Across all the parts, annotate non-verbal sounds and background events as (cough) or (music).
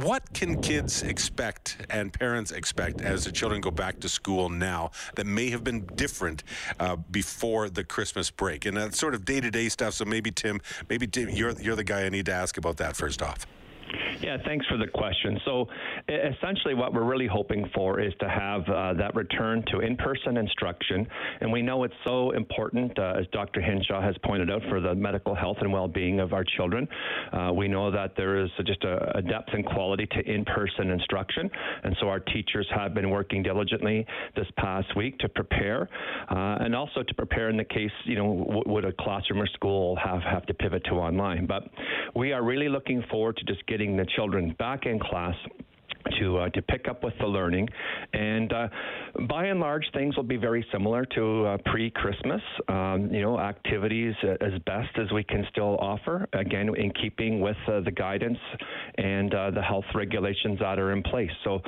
what can kids expect and parents expect as the children go back to school now that may have been different uh, before the Christmas break? And that's sort of day to day stuff. So maybe Tim, maybe Tim, you're you're the guy I need to ask about that first off. Yeah, thanks for the question. So, essentially, what we're really hoping for is to have uh, that return to in person instruction. And we know it's so important, uh, as Dr. Hinshaw has pointed out, for the medical health and well being of our children. Uh, we know that there is just a, a depth and quality to in person instruction. And so, our teachers have been working diligently this past week to prepare uh, and also to prepare in the case, you know, w- would a classroom or school have, have to pivot to online. But we are really looking forward to just getting the children back in class to uh, to pick up with the learning, and uh, by and large, things will be very similar to uh, pre-Christmas. Um, you know, activities as best as we can still offer, again in keeping with uh, the guidance and uh, the health regulations that are in place. So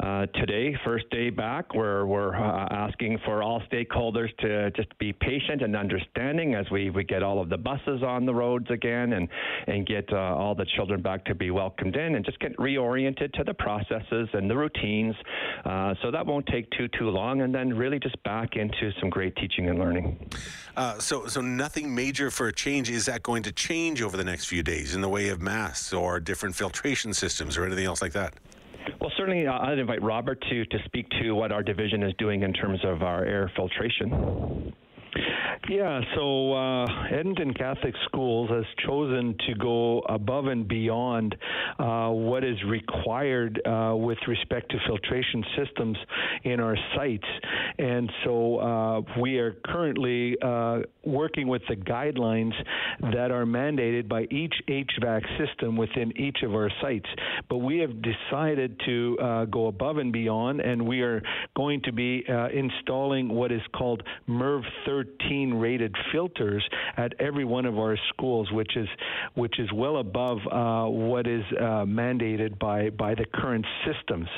uh, today, first day back, we're we're asking for all stakeholders to just be patient and understanding as we, we get all of the buses on the roads again, and and get all the children back to be welcomed in, and just get reoriented to the process processes and the routines. Uh, so that won't take too too long, and then really just back into some great teaching and learning. Uh, so so nothing major for a change. Is that going to change over the next few days in the way of masks or different filtration systems or anything else like that? Well, certainly, uh, I'd invite Robert to to speak to what our division is doing in terms of our air filtration. Yeah, so uh, Edmonton Catholic Schools has chosen to go above and beyond uh, what is required uh, with respect to filtration systems in our sites. And so uh, we are currently uh, working with the guidelines that are mandated by each HVAC system within each of our sites. But we have decided to uh, go above and beyond, and we are going to be installing what is called MERV 13 rated filters at every one of our schools, which is which is well above uh, what is uh, mandated by by the current systems.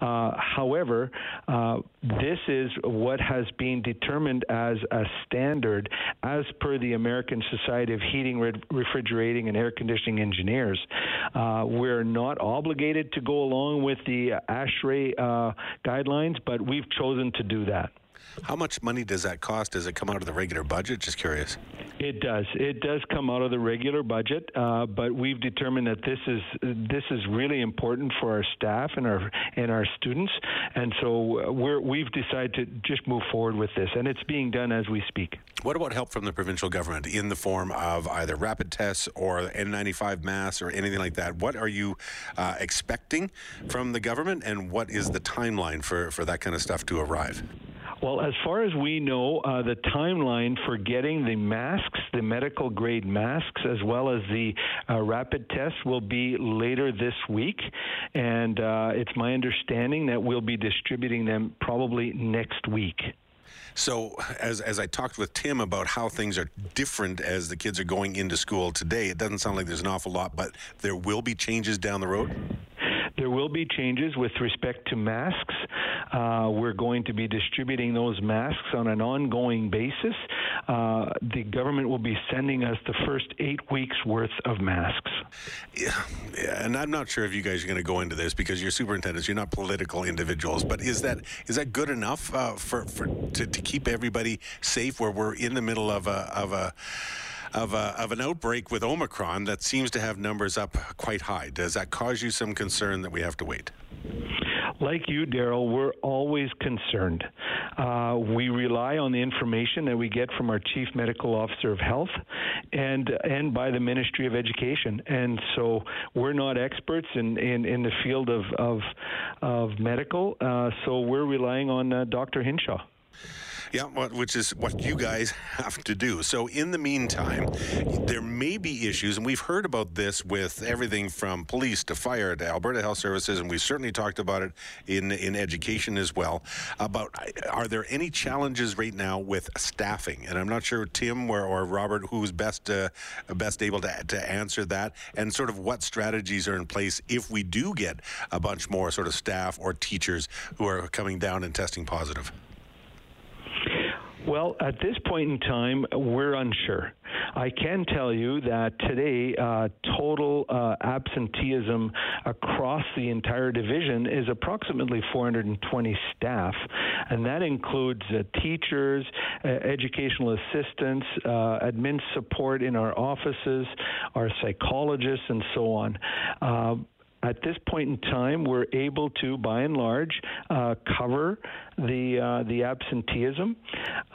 Uh, however, uh, this is what has been determined as a standard as per the American Society of Heating, Refrigerating, and Air Conditioning Engineers. Uh, we're not obligated to go along with the ASHRAE uh, guidelines, but we've chosen to do that. How much money does that cost? Does it come out of the regular budget? Just curious. It does. It does come out of the regular budget, uh, but we've determined that this is this is really important for our staff and our and our students, and so we're we've decided to just move forward with this, and it's being done as we speak. What about help from the provincial government in the form of either rapid tests or N95 masks or anything like that? What are you uh, expecting from the government, and what is the timeline for for that kind of stuff to arrive? Well, as far as we know, uh, the timeline for getting the masks, the medical grade masks, as well as the uh, rapid tests, will be later this week. And uh, it's my understanding that we'll be distributing them probably next week. So, as, as I talked with Tim about how things are different as the kids are going into school today, it doesn't sound like there's an awful lot, but there will be changes down the road? There will be changes with respect to masks. Uh, we're going to be distributing those masks on an ongoing basis. Uh, the government will be sending us the first eight weeks worth of masks. Yeah, yeah and I'm not sure if you guys are going to go into this because you're superintendents, you're not political individuals. But is that is that good enough uh, for for to, to keep everybody safe where we're in the middle of a of a of, a, of an outbreak with Omicron that seems to have numbers up quite high. Does that cause you some concern that we have to wait? Like you, Daryl, we're always concerned. Uh, we rely on the information that we get from our Chief Medical Officer of Health and and by the Ministry of Education. And so we're not experts in, in, in the field of, of, of medical, uh, so we're relying on uh, Dr. Hinshaw. Yeah, which is what you guys (laughs) have to do. So, in the meantime, there may be issues, and we've heard about this with everything from police to fire to Alberta Health Services, and we've certainly talked about it in in education as well. About are there any challenges right now with staffing? And I'm not sure Tim or, or Robert who's best uh, best able to to answer that, and sort of what strategies are in place if we do get a bunch more sort of staff or teachers who are coming down and testing positive. Well, at this point in time, we're unsure. I can tell you that today, uh, total uh, absenteeism across the entire division is approximately 420 staff, and that includes uh, teachers, uh, educational assistants, uh, admin support in our offices, our psychologists, and so on. At this point in time, we're able to, by and large, uh, cover the uh, the absenteeism.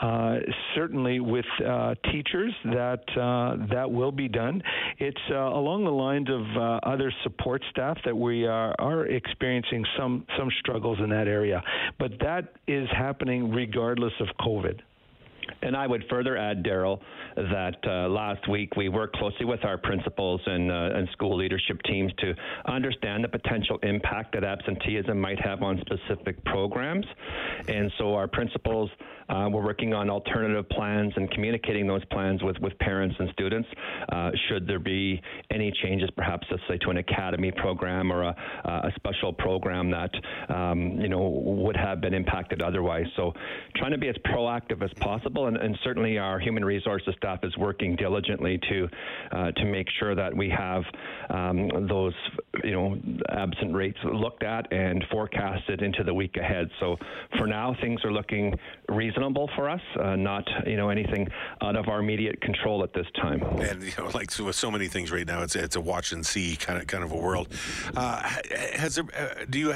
Uh, certainly, with uh, teachers, that uh, that will be done. It's uh, along the lines of other support staff that we are, are experiencing some some struggles in that area, but that is happening regardless of COVID. And I would further add, Daryl, that uh, last week we worked closely with our principals and, uh, and school leadership teams to understand the potential impact that absenteeism might have on specific programs. And so our principals uh, were working on alternative plans and communicating those plans with, with parents and students. Uh, should there be any changes, perhaps, let's say, to an academy program or a, a special program that um, you know would have been impacted otherwise. So, trying to be as proactive as possible, and, and certainly our human resources staff is working diligently to uh, to make sure that we have um, those you know absent rates looked at and forecasted into the week ahead. So, for now, things are looking reasonable for us, uh, not you know anything out of our immediate control at this time. And you know, like with so many things right now, it's it's a watch and see kind of kind of a world. Uh, has there? Uh, do you?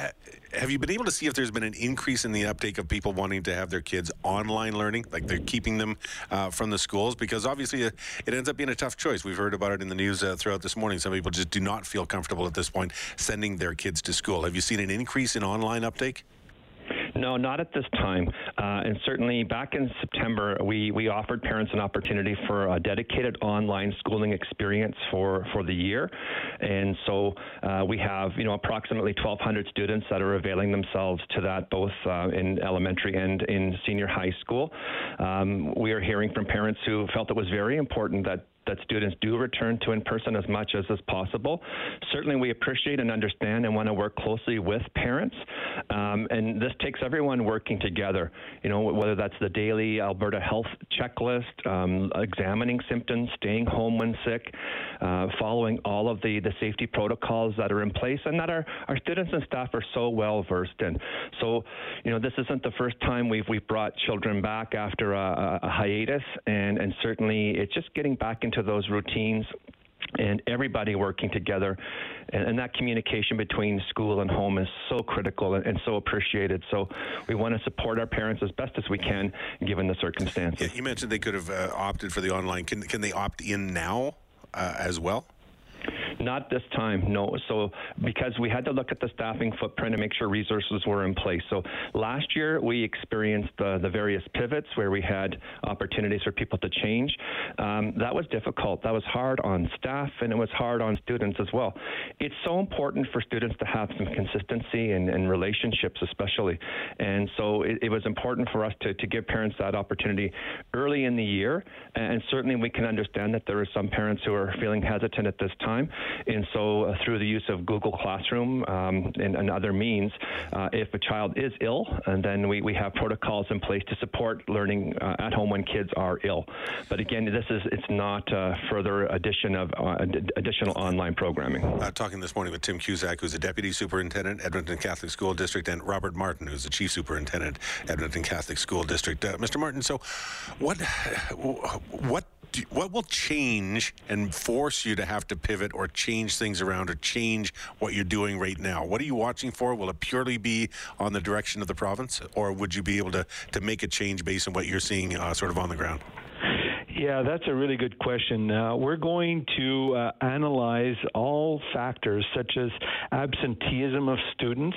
Ha- have you been able to see if there's been an increase in the uptake of people wanting to have their kids online learning, like they're keeping them uh, from the schools? Because obviously it, it, ends up being a tough choice. We've heard about it in the news uh, throughout this morning. Some people just do not feel comfortable at this point sending their kids to school. Have you seen an increase in online uptake? No, not at this time. Uh, and certainly back in September, we, we offered parents an opportunity for a dedicated online schooling experience for, for the year. And so uh, we have, you know, approximately 1,200 students that are availing themselves to that, both uh, in elementary and in senior high school. Um, we are hearing from parents who felt it was very important that that students do return to in person as much as is possible. Certainly, we appreciate and understand and want to work closely with parents. Um, and this takes everyone working together, you know, whether that's the daily Alberta health checklist, um, examining symptoms, staying home when sick, uh, following all of the, the safety protocols that are in place and that our, our students and staff are so well versed in. So, you know, this isn't the first time we've, we've brought children back after a, a hiatus, and, and certainly it's just getting back into those routines and everybody working together. And, and, that communication between school and home is so critical and, and, so appreciated. So we want to support our parents as best as we can, given the circumstances. Yeah, you mentioned they could have uh, opted for the online. Can, can they opt in now uh, as well? Not this time, no. So because we had to look at the staffing footprint and make sure resources were in place. So last year we experienced the, the various pivots where we had opportunities for people to change. Um, that was difficult. That was hard on staff and it was hard on students as well. It's so important for students to have some consistency and, and relationships, especially. And so it, it was important for us to, to give parents that opportunity early in the year. And certainly we can understand that there are some parents who are feeling hesitant at this time. And so, uh, through the use of Google Classroom um, and, and, other means, uh, if a child is ill, and then we, we have protocols in place to support learning uh, at home when kids are ill. But again, this is it's not uh, further addition of uh, additional online programming. Uh, talking this morning with Tim Cusack, who's a deputy superintendent, Edmonton Catholic School District, and Robert Martin, who's the chief superintendent, Edmonton Catholic School District. Mr. Martin, so what what what will change and force you to have to pivot or change things around or change what you're doing right now? What are you watching for? Will it purely be on the direction of the province, or would you be able to, to make a change based on what you're seeing uh, sort of on the ground? Yeah, that's a really good question. Uh, we're going to uh, analyze all factors such as absenteeism of students,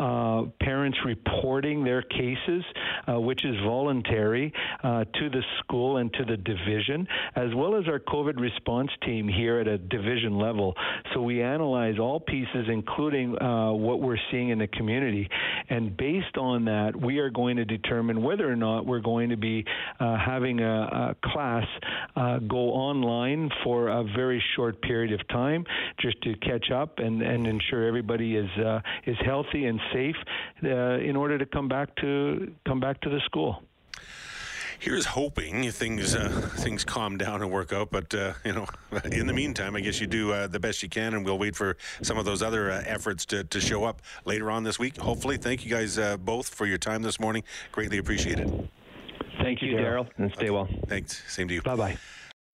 uh, parents reporting their cases, uh, which is voluntary, uh, to the school and to the division, as well as our COVID response team here at a division level. So we analyze all pieces, including uh, what we're seeing in the community. And based on that, we are going to determine whether or not we're going to be having a, a class class uh, go online for a very short period of time just to catch up and, and ensure everybody is uh, is healthy and safe uh, in order to come back to come back to the school. here's hoping things uh, things calm down and work out. But uh, you know, (laughs) in the meantime, I guess you do uh, the best you can, and we'll wait for some of those other uh, efforts to, to show up later on this week. Hopefully, thank you guys uh, both for your time this morning. Greatly appreciated. Thank you, Daryl, and stay well. Thanks. Same to you. Bye bye.